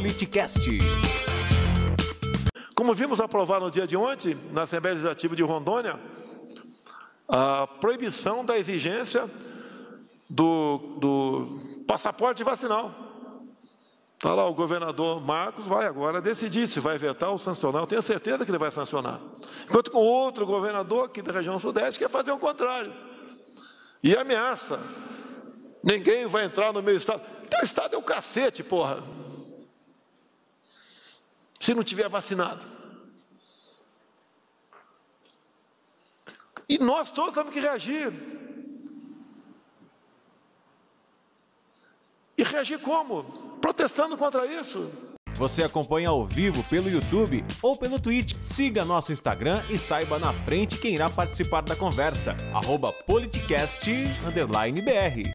Politicast. Como vimos aprovar no dia de ontem, na Assembleia Legislativa de Rondônia, a proibição da exigência do, do passaporte vacinal. Está lá o governador Marcos, vai agora decidir se vai vetar ou sancionar. Eu tenho certeza que ele vai sancionar. Enquanto que o outro governador aqui da região sudeste quer fazer o contrário. E ameaça. Ninguém vai entrar no meu estado. Teu estado é o cacete, porra. Se não tiver vacinado. E nós todos temos que reagir. E reagir como? Protestando contra isso. Você acompanha ao vivo pelo YouTube ou pelo Twitch. Siga nosso Instagram e saiba na frente quem irá participar da conversa. Arroba politicast_br